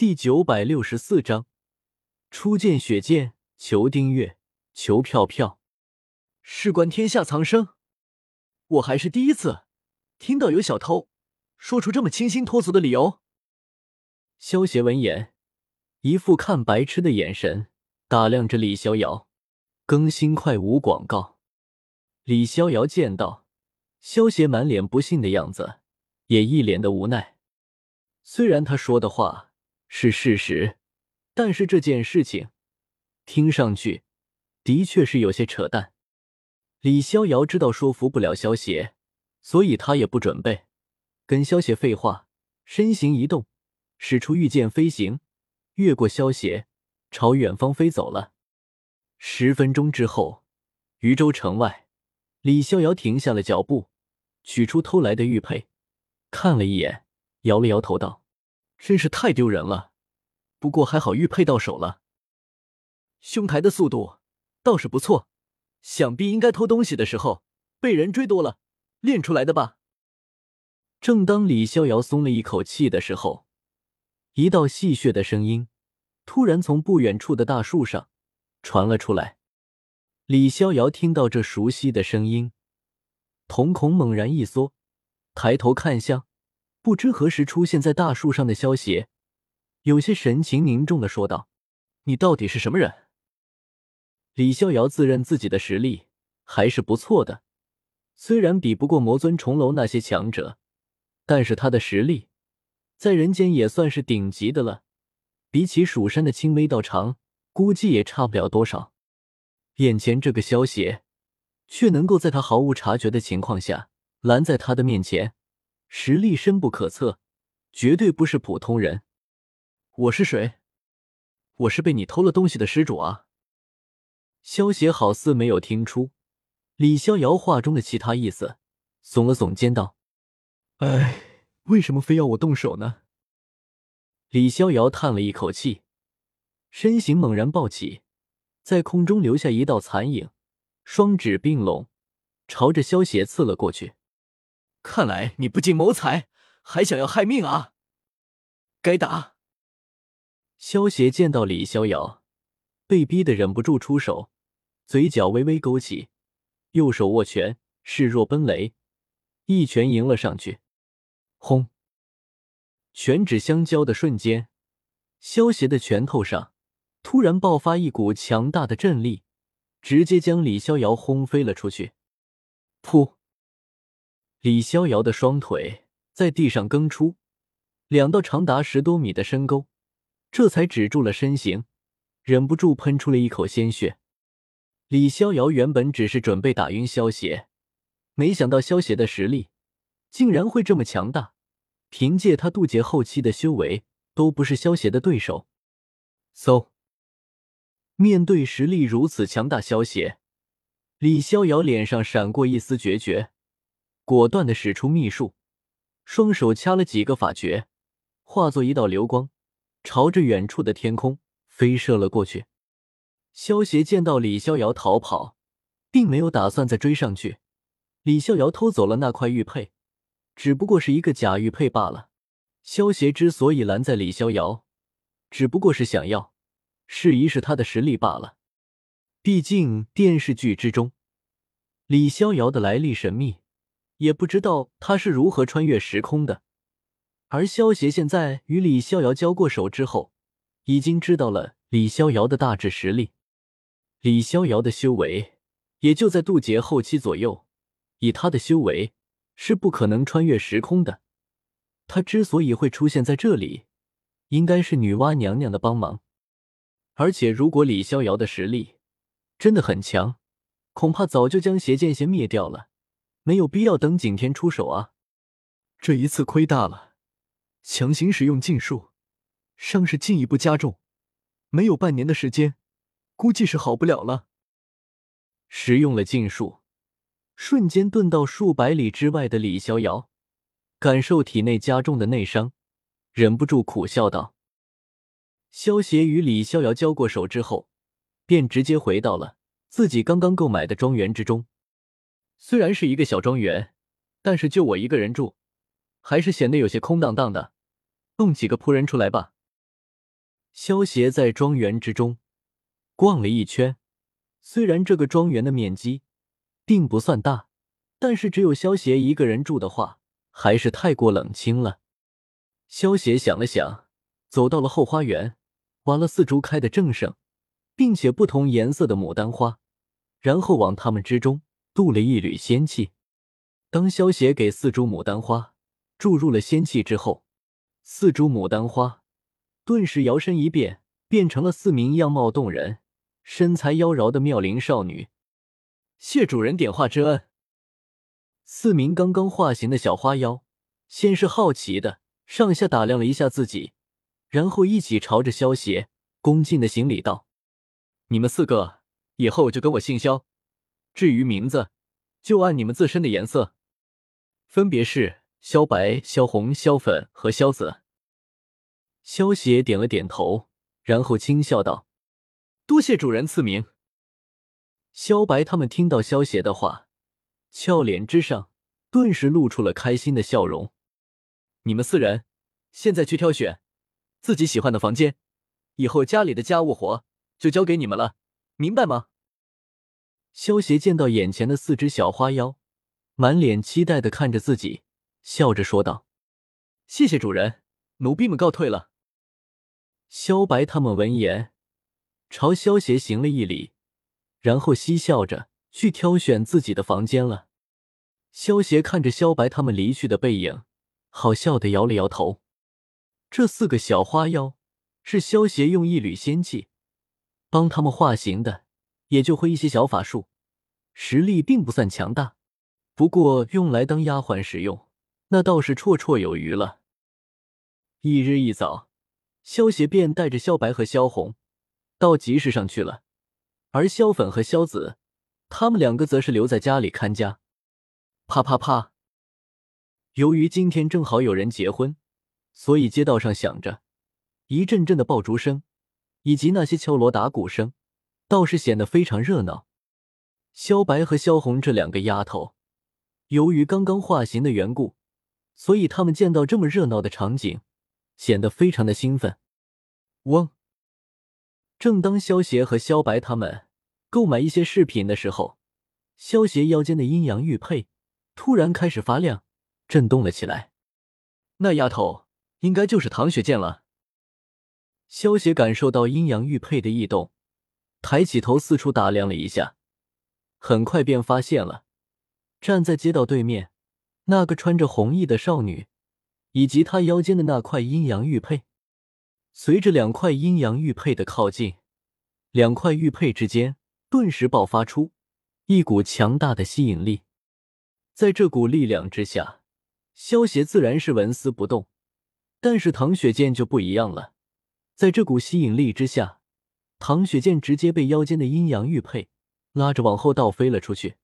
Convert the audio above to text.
第九百六十四章初见雪剑，求订阅，求票票。事关天下苍生，我还是第一次听到有小偷说出这么清新脱俗的理由。萧邪闻言，一副看白痴的眼神打量着李逍遥。更新快无广告。李逍遥见到萧邪满脸不信的样子，也一脸的无奈。虽然他说的话是事实，但是这件事情听上去的确是有些扯淡。李逍遥知道说服不了萧协，所以他也不准备跟萧协废话，身形一动，使出御剑飞行，越过萧邪，朝远方飞走了。十分钟之后，渝州城外，李逍遥停下了脚步，取出偷来的玉佩，看了一眼，摇了摇头道：“真是太丢人了。不过还好玉佩到手了。兄台的速度倒是不错，想必应该偷东西的时候被人追多了，练出来的吧？”正当李逍遥松了一口气的时候，一道戏谑的声音突然从不远处的大树上。传了出来，李逍遥听到这熟悉的声音，瞳孔猛然一缩，抬头看向不知何时出现在大树上的萧邪，有些神情凝重的说道：“你到底是什么人？”李逍遥自认自己的实力还是不错的，虽然比不过魔尊重楼那些强者，但是他的实力在人间也算是顶级的了，比起蜀山的青微道长。估计也差不了多少，眼前这个萧邪却能够在他毫无察觉的情况下拦在他的面前，实力深不可测，绝对不是普通人。我是谁？我是被你偷了东西的施主啊！萧邪好似没有听出李逍遥话中的其他意思，耸了耸肩道：“哎，为什么非要我动手呢？”李逍遥叹了一口气。身形猛然暴起，在空中留下一道残影，双指并拢，朝着萧邪刺了过去。看来你不仅谋财，还想要害命啊！该打！萧邪见到李逍遥，被逼得忍不住出手，嘴角微微勾起，右手握拳，势若奔雷，一拳迎了上去。轰！拳指相交的瞬间，萧邪的拳头上。突然爆发一股强大的震力，直接将李逍遥轰飞了出去。噗！李逍遥的双腿在地上蹬出两道长达十多米的深沟，这才止住了身形，忍不住喷出了一口鲜血。李逍遥原本只是准备打晕萧邪，没想到萧邪的实力竟然会这么强大，凭借他渡劫后期的修为，都不是萧邪的对手。嗖！面对实力如此强大，萧邪，李逍遥脸上闪过一丝决绝，果断的使出秘术，双手掐了几个法诀，化作一道流光，朝着远处的天空飞射了过去。萧邪见到李逍遥逃跑，并没有打算再追上去。李逍遥偷走了那块玉佩，只不过是一个假玉佩罢了。萧邪之所以拦在李逍遥，只不过是想要。试一试他的实力罢了。毕竟电视剧之中，李逍遥的来历神秘，也不知道他是如何穿越时空的。而萧协现在与李逍遥交过手之后，已经知道了李逍遥的大致实力。李逍遥的修为也就在渡劫后期左右，以他的修为是不可能穿越时空的。他之所以会出现在这里，应该是女娲娘娘的帮忙。而且，如果李逍遥的实力真的很强，恐怕早就将邪剑仙灭掉了，没有必要等景天出手啊！这一次亏大了，强行使用禁术，伤势进一步加重，没有半年的时间，估计是好不了了。使用了禁术，瞬间遁到数百里之外的李逍遥，感受体内加重的内伤，忍不住苦笑道。萧协与李逍遥交过手之后，便直接回到了自己刚刚购买的庄园之中。虽然是一个小庄园，但是就我一个人住，还是显得有些空荡荡的。弄几个仆人出来吧。萧协在庄园之中逛了一圈，虽然这个庄园的面积并不算大，但是只有萧协一个人住的话，还是太过冷清了。萧协想了想，走到了后花园，挖了四株开的正盛，并且不同颜色的牡丹花，然后往它们之中渡了一缕仙气。当萧协给四株牡丹花注入了仙气之后，四株牡丹花顿时摇身一变，变成了四名样貌动人、身材妖娆的妙龄少女。谢主人点化之恩。四名刚刚化形的小花妖，先是好奇的。上下打量了一下自己，然后一起朝着萧协恭敬的行礼道：“你们四个以后就跟我姓萧，至于名字，就按你们自身的颜色，分别是萧白、萧红、萧粉和萧紫。”萧协点了点头，然后轻笑道：“多谢主人赐名。”萧白他们听到萧协的话，俏脸之上顿时露出了开心的笑容。你们四人现在去挑选自己喜欢的房间，以后家里的家务活就交给你们了，明白吗？萧协见到眼前的四只小花妖，满脸期待的看着自己，笑着说道：“谢谢主人，奴婢们告退了。”萧白他们闻言，朝萧协行了一礼，然后嬉笑着去挑选自己的房间了。萧协看着萧白他们离去的背影。好笑的摇了摇头，这四个小花妖是萧协用一缕仙气帮他们化形的，也就会一些小法术，实力并不算强大，不过用来当丫鬟使用，那倒是绰绰有余了。一日一早，萧邪便带着萧白和萧红到集市上去了，而萧粉和萧紫他们两个则是留在家里看家。啪啪啪。由于今天正好有人结婚，所以街道上响着一阵阵的爆竹声，以及那些敲锣打鼓声，倒是显得非常热闹。萧白和萧红这两个丫头，由于刚刚化形的缘故，所以他们见到这么热闹的场景，显得非常的兴奋。嗡！正当萧协和萧白他们购买一些饰品的时候，萧协腰间的阴阳玉佩突然开始发亮。震动了起来，那丫头应该就是唐雪见了。萧协感受到阴阳玉佩的异动，抬起头四处打量了一下，很快便发现了站在街道对面那个穿着红衣的少女，以及她腰间的那块阴阳玉佩。随着两块阴阳玉佩的靠近，两块玉佩之间顿时爆发出一股强大的吸引力，在这股力量之下。萧邪自然是纹丝不动，但是唐雪见就不一样了。在这股吸引力之下，唐雪见直接被腰间的阴阳玉佩拉着往后倒飞了出去。